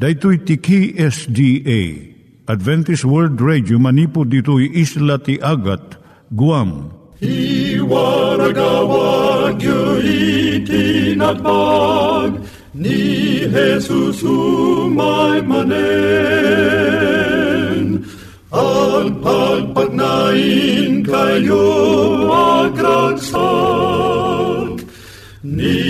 Daitui tiki SDA Adventist World Radio manipud ditui isla ti Agat Guam. I waragawag itinatpag ni Jesus umay manen. Ang pagpagnain kayo agkansak ni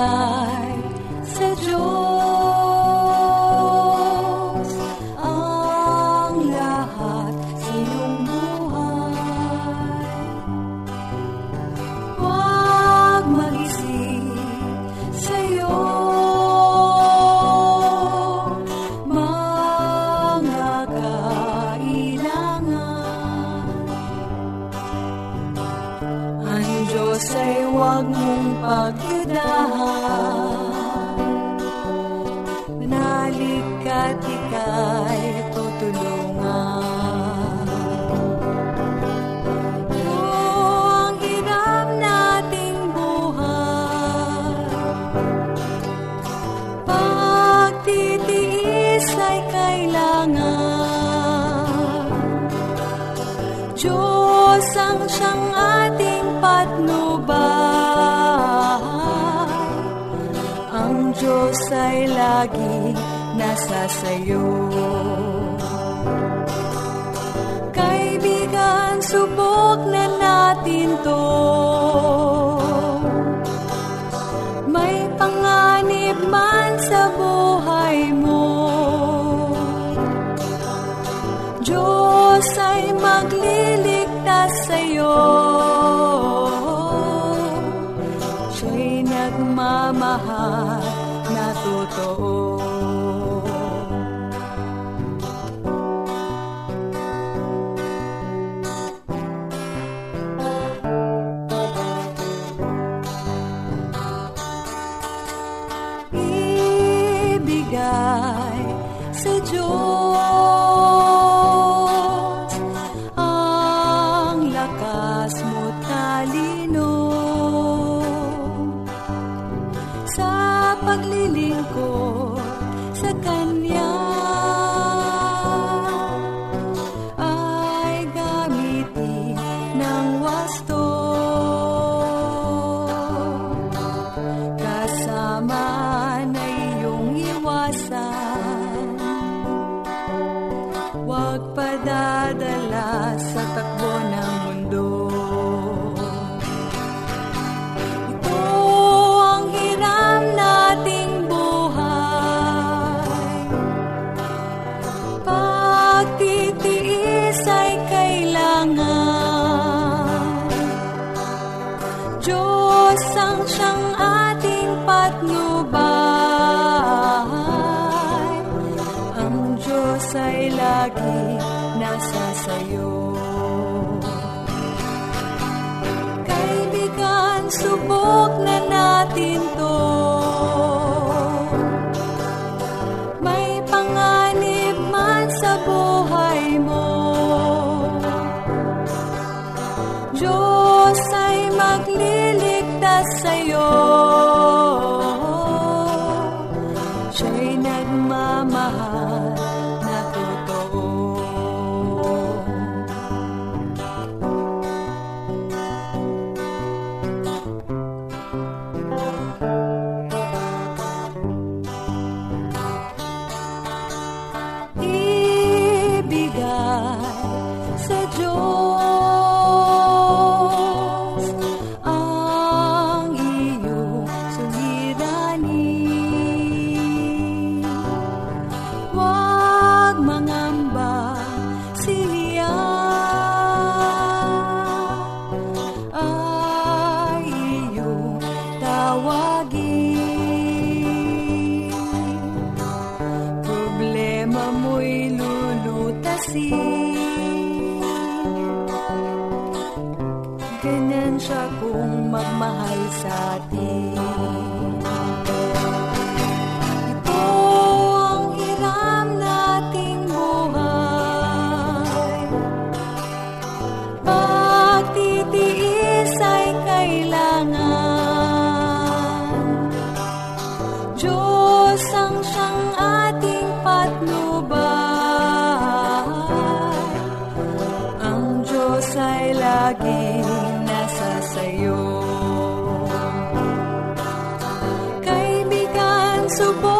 vida. Paglilingkod sa Kanya subok na mangamba so bold.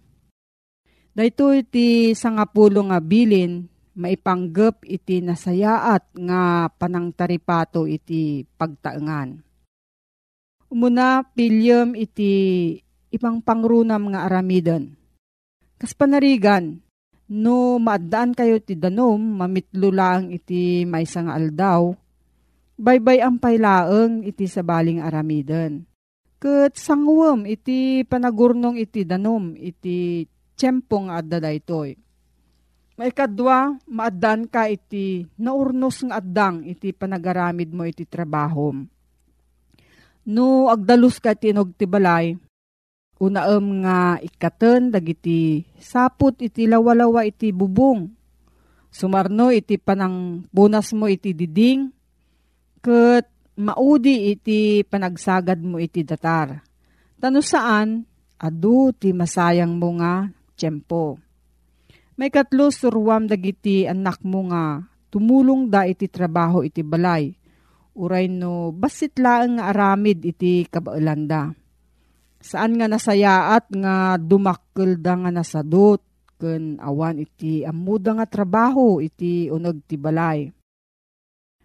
Dahito iti sangapulo nga bilin maipanggap iti nasayaat nga panangtaripato iti pagtaengan. Umuna pilyem iti ipang pangrunam nga aramiden. Kas panarigan, no maadaan kayo ti danom, mamitlo lang iti maysa nga aldaw, baybay ang pailaeng iti sabaling aramiden. Kat sangwem iti panagurnong iti danom, iti tiyempong adda daytoy. Maikadwa, maaddan ka iti naurnos nga addang iti panagaramid mo iti trabaho. No agdalus ka tinog ti balay, unaem nga ikaten dagiti saput iti lawalawa iti bubong. Sumarno iti panang bunas mo iti diding, ket maudi iti panagsagad mo iti datar. Tano saan, adu ti masayang mo nga tiyempo. May katlo surwam dagiti anak mo nga tumulong da iti trabaho iti balay. Uray no basit laeng nga aramid iti kabaelanda. Saan nga nasayaat nga dumakkel da nga nasadot ken awan iti amuda nga trabaho iti uneg ti balay.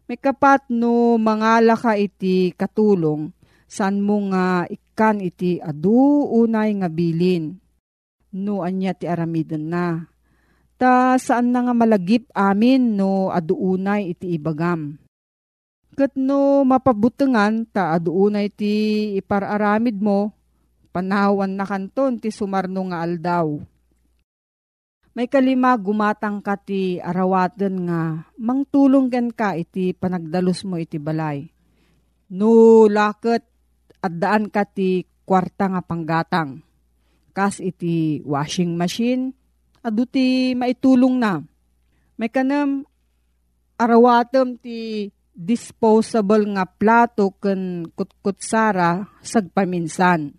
May kapat no mangala ka iti katulong saan mo nga ikan iti adu unay nga bilin. No anya ti aramiden na. Ta saan na nga malagip amin no aduunay iti ibagam. Kat no mapabutengan ta aduunay ti ipararamid mo, panawan na kanton ti sumarno nga aldaw. May kalima gumatang ka ti arawaten nga mangtulong ken ka iti panagdalus mo iti balay. No laket at daan ka ti kwarta nga panggatang. Kas iti washing machine, adu ti maitulong na. May kanam arawatem ti disposable nga plato ken kutkutsara sagpaminsan.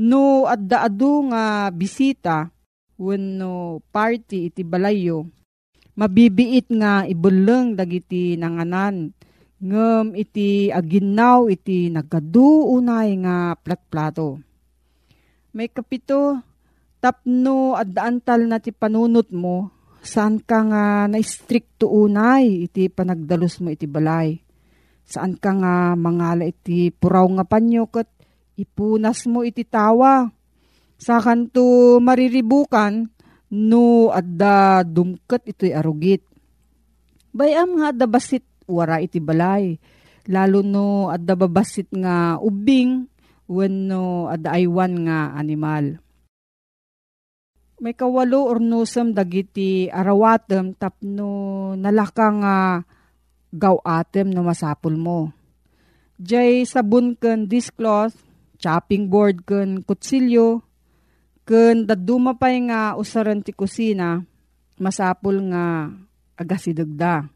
No adda adu nga bisita, wenno party iti balayo, mabibiit nga ibuleng dagiti nanganan, ngem iti aginaw iti nagadu unay nga platplato. May kapito, tapno at daantal na ti panunot mo, saan ka nga na-stricto unay iti panagdalus mo iti balay. Saan ka nga mangala iti puraw nga panyo kat ipunas mo iti tawa Sa kanto mariribukan, no adda dumket ito'y arugit. Bayam nga adda basit wara iti balay. Lalo no adda babasit nga ubing, wenno adda aywan nga animal. May kawalo or nusam dagiti arawatem tapno nalaka nga gawatem no masapul mo. Jay sabon ken discloth, chopping board ken kutsilyo, Kun daduma pay nga usaran ti kusina, masapul nga agasidagda.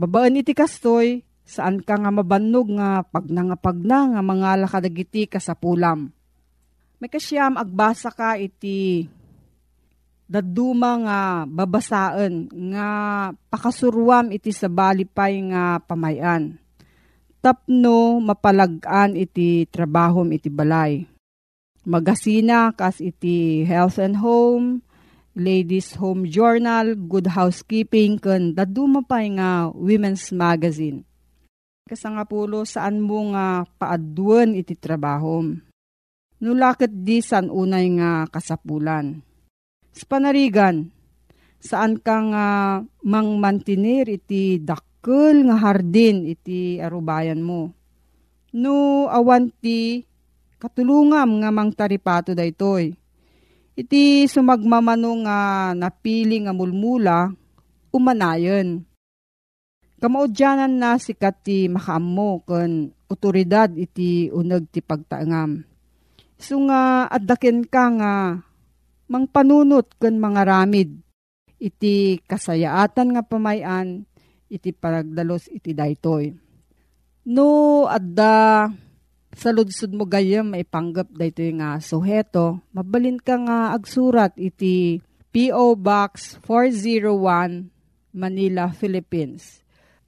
Babaan iti kastoy, saan ka nga mabannog nga pagnangapagna nga mga lakadagiti kasapulam. May kasyam agbasa ka iti daduma nga babasaan nga pakasuruam iti sa balipay nga pamayan. Tapno mapalagaan iti trabahom iti balay magasina kas iti Health and Home, Ladies Home Journal, Good Housekeeping, kan daduma pa nga Women's Magazine. Kasangapulo saan mo nga paaduan iti trabaho. Nulakit di san unay nga kasapulan. Sa panarigan, saan ka nga mangmantinir iti dakkel nga hardin iti arubayan mo. No awanti katulungam nga mang taripato daytoy. Iti sumagmamano nga napili nga mulmula, umanayon. Kamaudyanan na si kati makaammo ken otoridad iti uneg ti pagtaangam. So nga addaken ka nga mangpanunot ken mga ramid iti kasayaatan nga pamayan iti paragdalos iti daytoy. No adda sa ludsud mo gayam maipanggap dayto nga suheto, mabalin ka nga agsurat iti P.O. Box 401 Manila, Philippines.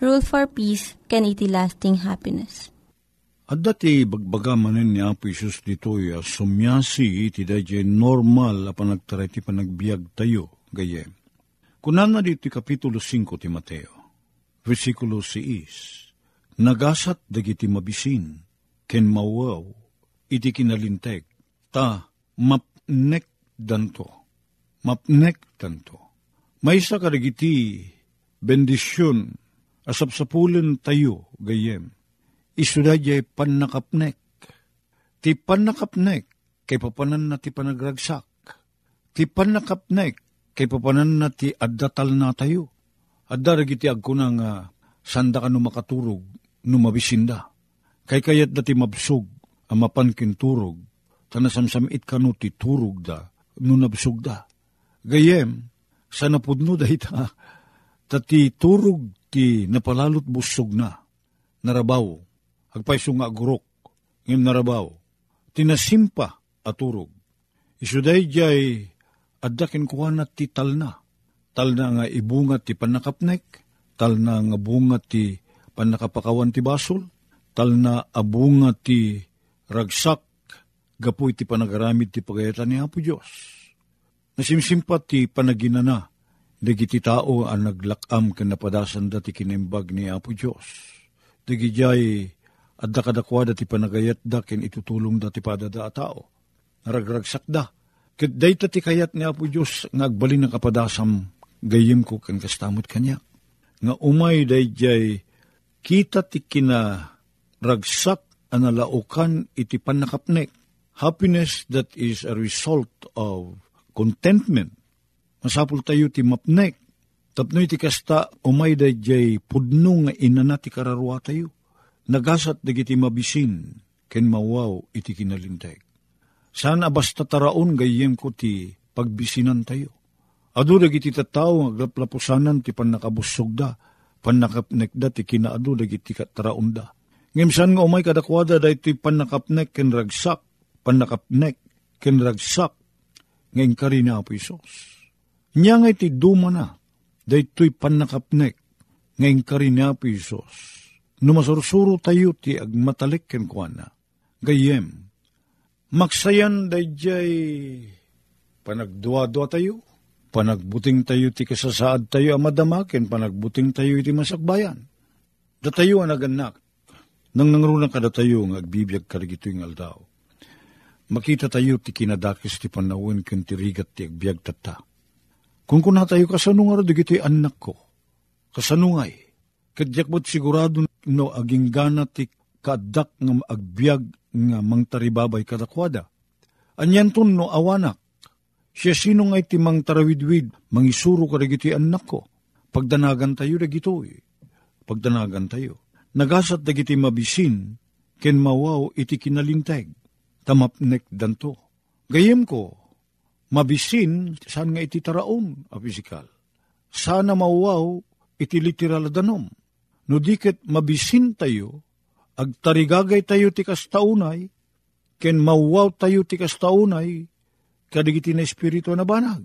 Rule for Peace, can iti lasting happiness. At dati bagbaga manin ni Apo Isus dito ya sumyasi iti dadya normal a panagtaray ti panagbiag tayo gayem. Kunan na dito kapitulo 5 ti Mateo, versikulo 6, Nagasat dagiti mabisin, ken mawaw, iti kinalinteg. Ta, mapnek danto. Mapnek danto. May sa karigiti, bendisyon, asapsapulen tayo, gayem. Isudadya panakapnek. Ti panakapnek, kay papanan na ti panagragsak. Ti panakapnek, kay papanan na ti addatal na tayo. Adda ragiti agkuna nga sanda ka no makaturog, no mabisinda. Kay kayat dati mabsog, amapan kinturog, tanasamsamit kano ti turog da, no nabsog da. Gayem, sa napudno dahita, tati turog ti napalalot busog na, narabaw, agpaiso nga agurok, ngim narabaw, tinasimpa aturog. Isuday jay, adakin kuha na ti talna, talna nga ibunga ti panakapnek, talna nga bunga ti panakapakawan ti basol, talna abunga ti ragsak, gapu iti panagaramid ti pagayatan ni Apo Diyos. Nasimsimpat ti panaginana, dagiti tao ang naglakam kanapadasan dati kinimbag ni Apo Diyos. Dagi jay, adda kadakwada ti panagayat da ken itutulong dati padada tao. Naragragsak da. Ket day ti kayat ni Apo Diyos nga agbalin ng kapadasam gayim ko ken kastamot kanya. Nga umay day kita ti kina ragsak analaukan iti panakapnek. Happiness that is a result of contentment. Masapul tayo ti mapnek. Tapno iti kasta umay day jay pudno nga inana ti kararwa tayo. Nagasat dagiti mabisin ken mawaw iti kinalinteg. Sana basta taraon gayem ko ti pagbisinan tayo. Adu dagiti tataw aglaplapusanan ti panakabusog da, panakapnek da ti kinaadu dagiti taraon da. Ngimsan nga umay kadakwada da iti panakapnek ken ragsak, panakapnek ken ragsak, ngayon ka rin po Isos. Nya nga iti duma na, da ito'y panakapnek, ngayon ka rin na po Isos. Numasursuro tayo ti agmatalik ken kuana. Gayem, maksayan da jay panagdua-dua tayo, panagbuting tayo ti kasasaad tayo amadamakin, panagbuting tayo iti masakbayan. Da tayo ang naganak, nang nangrunang kada tayo nga agbibiyag karigito yung aldaw. Makita tayo ti kinadakis ti panawin ken ti rigat ti agbyag tata. Kung kuna tayo kasanungar digiti anak ko, kasanungay, kadyak mo't sigurado no aging gana ti kadak nga agbyag nga mangtaribabay kadakwada. Anyan tun no awanak, siya sino nga iti mang tarawidwid, mangisuro ka dagiti anak ko. Pagdanagan tayo dagito eh. Pagdanagan tayo. Nagasat dagiti mabisin, ken mawaw iti kinalinteg. Tamapnek danto. Gayem ko, mabisin, saan nga iti taraon, a pisikal. Sana mawaw iti literal danom. No diket mabisin tayo, agtarigagay tayo ti kastaunay, ken mawaw tayo ti kastaunay, kadigiti na espiritu na banag.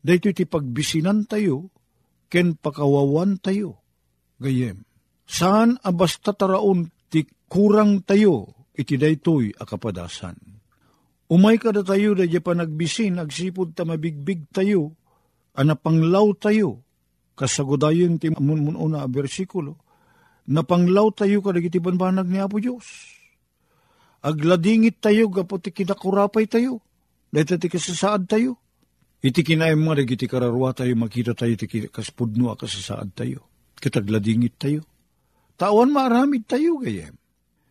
Dahito iti pagbisinan tayo, ken pakawawan tayo. Gayem, saan abasta taraon ti kurang tayo, iti daytoy akapadasan. Umay kada tayo da pa nagbisin, agsipod ta mabigbig tayo, anapanglaw tayo, kasagodayon ti mununa a versikulo, napanglaw tayo kadagiti banbanag ni Apo Diyos. Agladingit tayo, gapo ti kinakurapay tayo, dahil ti kasasaad tayo. Iti kinaim mga dagiti kararwa tayo, makita tayo, ti kaspudno kasasaad tayo. Kitagladingit tayo. Tawan maaramid tayo, gayem.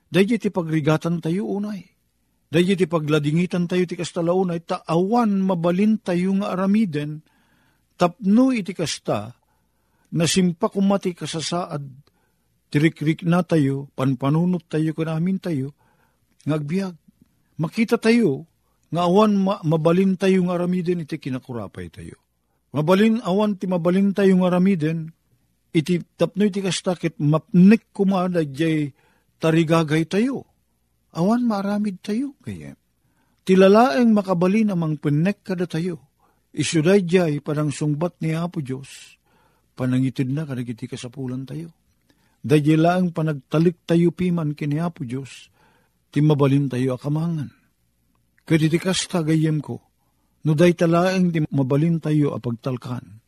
Dahil ti pagrigatan tayo unay. Dahil ti pagladingitan tayo ti kastalaunay, taawan mabalin tayo nga aramiden, tapno iti kasta, nasimpa kumati kasasaad, tirikrik na tayo, panpanunot tayo kanamin tayo, ngagbiag. Makita tayo, nga awan ma- mabalin tayo nga aramiden, iti kinakurapay tayo. Mabalin, awan ti mabalin tayo nga aramiden, iti tapno iti kastakit, mapnik kumada jay tarigagay tayo. Awan maramid tayo kaya. Tilalaeng makabali namang pinek kada tayo. Isuday jay parang sungbat ni Apo Diyos. Panangitid na kadagiti kasapulan tayo. Dahil laang panagtalik tayo piman kini Apo Diyos. Timabalin tayo akamangan. Kaditikas tagayem ko. No day talaeng di mabalin tayo apagtalkan.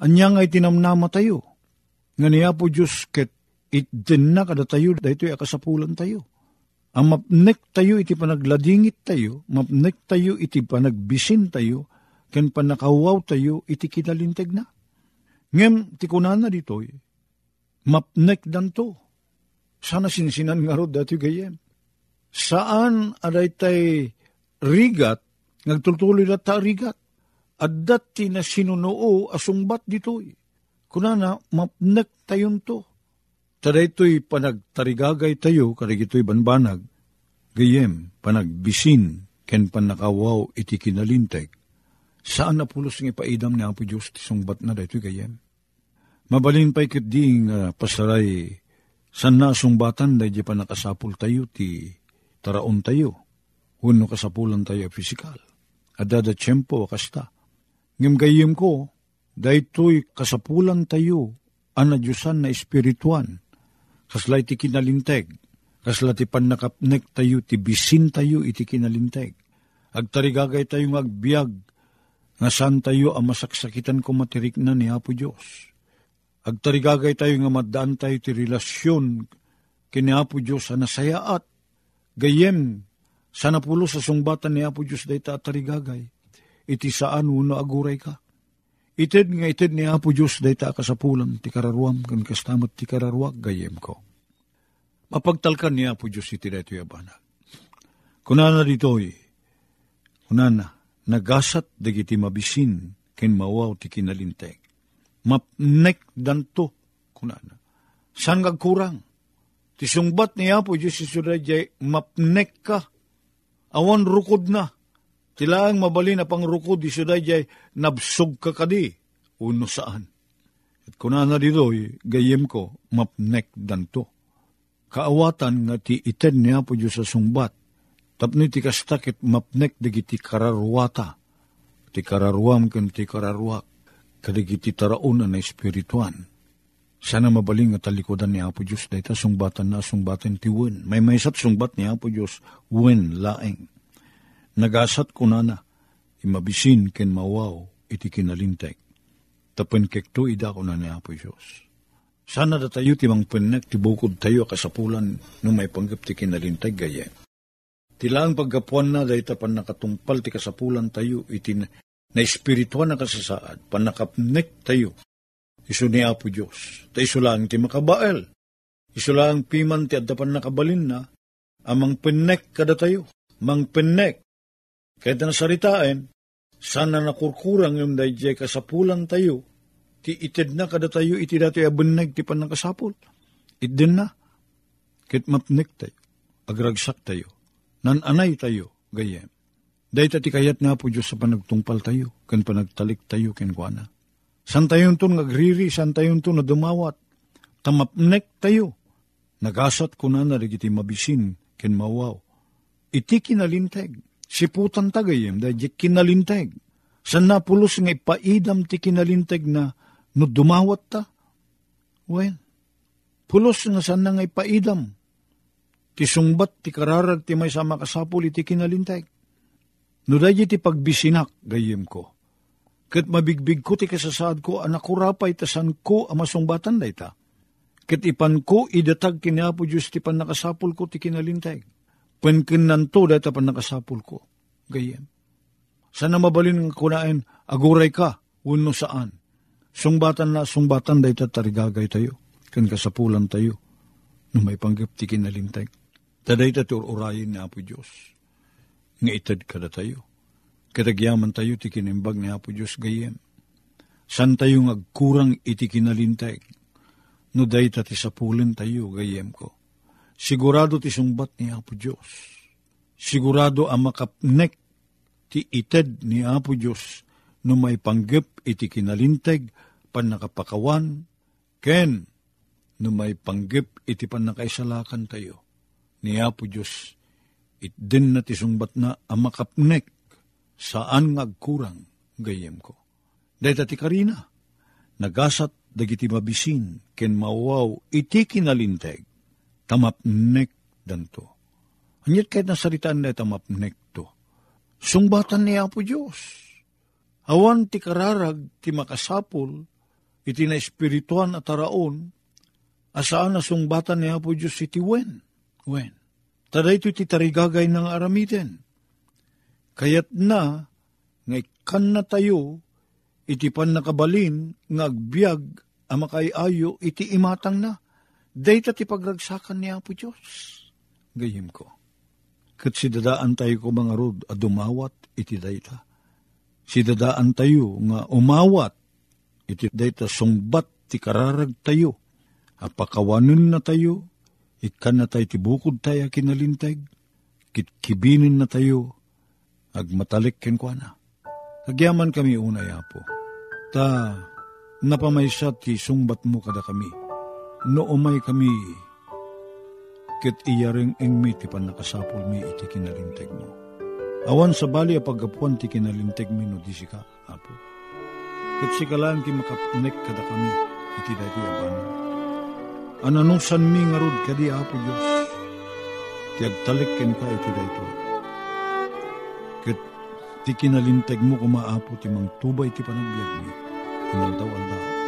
Anyang ay tinamnama tayo. Nga ni Apo Diyos ket itden na kada tayo, dahito ay akasapulan tayo. Ang mapnek tayo iti panagladingit tayo, mapnek tayo iti panagbisin tayo, ken panakawaw tayo iti kinalinteg na. Ngem, ti kunana ditoy, mapnek danto. Sana sinsinan nga rod dati gayem. Saan aday tay rigat, nagtultuloy na ta rigat, at dati na sinunoo asungbat ditoy. Kunana, mapnek tayon to Tada ito'y panagtarigagay tayo, karig ito'y banbanag, gayem, panagbisin, ken panakawaw iti kinalinteg. Saan na pulos ng ipaidam ni Apo Diyos ti sungbat na dito gayem? Mabalin pa'y kat di nga pasaray san na sungbatan da di pa tayo ti taraon tayo. Huno kasapulan tayo fisikal. Adada tiyempo kasta. Ngem gayem ko, daytoy kasapulan tayo ana Diyosan na espirituan. Kaslay ti kinalinteg. Kasla ti panakapnek tayo, ti bisin tayo iti kinalinteg. Agtarigagay tayo ng agbiag, nga saan tayo ang masaksakitan ko matirik na ni Apo Diyos. Agtarigagay tayo nga maddaan tayo ti relasyon kini Apo Diyos sa nasayaat. Gayem, sa napulo sa sungbatan ni Apo Diyos dahi tarigagay. Iti saan uno aguray ka. Ited nga ited ni Apo Diyos dahi ta kasapulan ti kararuam kan kastamat ti kararuak gayem ko. Mapagtalkan ni Apo Diyos iti dahi yabana. Kunana ditoy, kunana, nagasat dagiti mabisin ken mawaw ti kinalinteg. Mapnek danto kunana. San kurang? Ti sungbat ni Apo Diyos jay mapnek ka. Awan rukod na. Tilaang mabali na pang rukod isuday jay nabsog ka kadi. Uno saan. At kunana dito, gayem ko, mapnek danto. Kaawatan nga ti iten ni Apo Diyos sa sungbat. Tapno ti kastakit mapnek dagiti kararwata. Ti kararuam ken ti kararuak. Kadagiti taraon na espirituan sana mabaling at talikodan ni Apo Diyos dahita sungbatan na sungbatan ti wen. May maysat sungbat ni Apo Diyos wen laeng. Nagasat ko na na, imabisin ken mawaw iti kinalinteg. Tapen kekto ida ko na ni Apo Diyos. Sana da tayo timang penek ti bukod tayo kasapulan no may panggap ti kinalinteg gaya. Tilang paggapuan na dahita pan nakatumpal ti kasapulan tayo iti na, espirituan na kasasaad, panakapnek tayo Isu ni Apo Diyos. Ta iso lang ti makabael. Iso lang piman ti adapan nakabalin na. Amang pinek kada tayo. Mang pinek. Kahit na saritain, sana nakurkurang yung dayjay kasapulan tayo. Ti itid na kada tayo, iti dati abaneg ti pan nakasapul. Itdin na. Kahit mapnek tayo. Agragsak tayo. Nananay tayo. Gayem. Dahil ti kayat nga po Diyos sa panagtungpal tayo. Kan panagtalik tayo kenkwana San tayon to nagriri, san tayon to na dumawat. Tamapnek tayo. Nagasat ko na narigiti mabisin, ken mawaw. Iti kinalinteg. Siputan tagayem, dahil kinalinteg. San napulos nga ipaidam ti kinalinteg na no dumawat ta? Well, pulos nga san nga ipaidam. Ti sungbat ti kararag ti may sama kasapul iti kinalinteg. No dahil ti pagbisinak, gayem ko Kat mabigbig ko ti kasasaad ko, anak ko rapay tasan ko amasungbatan da ita. Kat ipan ko idatag kinapo Diyos ti pan nakasapul ko ti kinalintay. Pankinanto da ita pan nakasapul ko. Gayem. Sana mabalin ng kunain, aguray ka, uno saan. Sungbatan na, sungbatan da ita tarigagay tayo. Kan kasapulan tayo. No may panggap ti kinalintay. Taday ta tururayin ni Apo Diyos. Nga itad kada tayo Kadagyaman tayo ti kinimbag ni Apo Diyos gayem. San tayo agkurang iti kinalinteg. No day ti sapulin tayo gayem ko. Sigurado ti sungbat ni Apo Diyos. Sigurado ang makapnek ti ited ni Apo Diyos no may panggap iti kinalinteg pan nakapakawan ken no may panggap iti pan nakaisalakan tayo ni Apo Diyos it din na ti sungbat na ang makapnek saan ngagkurang gayem ko. Dahil ti karina, nagasat dagiti mabisin, ken mawaw iti kinalinteg, tamapnek danto. Anyat kahit nasaritaan na tamapnek to. Sungbatan niya po Diyos. Awan ti kararag ti makasapol, iti na espirituan at taraon, asaan na sungbatan niya po Diyos iti wen. Wen. Tada ito ti tarigagay ng aramiden Kayat na, nga ikan na tayo, iti pan nakabalin, nga agbyag, amakay ayo, iti imatang na. Dayta ti pagragsakan niya po Diyos. Gayim ko. Kat si dadaan tayo ko mga rod, a dumawat, iti dayta. Si dadaan tayo, nga umawat, iti dayta sungbat, ti kararag tayo. Apakawanin na tayo, ikan na tayo ti bukod tayo kinalintag, kitkibinin na tayo, agmatalik ken kwa na. Agyaman kami unay, Apo. Ta, napamaysa ti sungbat mo kada kami. No umay kami, ket iyaring engmi ti panakasapol mi iti kinalinteg mo. Awan sa bali a paggapuan ti kinalinteg mi no di sika, Apo. Ket sikalaan ti makapnek kada kami iti dati abanan. Ananusan mi ngarod kadi Apo Diyos. Ti agtalik ken ka iti dayto. Ket ti kinalinteg mo kumaapo ti mang tubay ti panagbiag mi. Inaldaw-aldaw.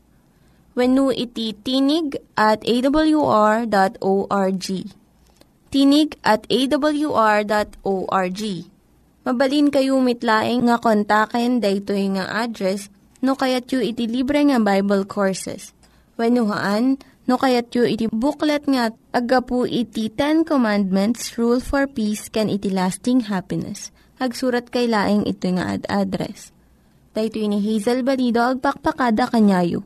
When iti tinig at awr.org tinig at awr.org. Mabalin kayo mitlaeng nga kontaken daytoy nga address no kayat yu iti libre nga Bible Courses. When no kayat yu iti booklet nga agapu iti Ten Commandments, Rule for Peace, can iti lasting happiness. Hagsurat kay laeng ito nga ad address. Daytoy ni Hazel Balido agpakpakada kanyayo.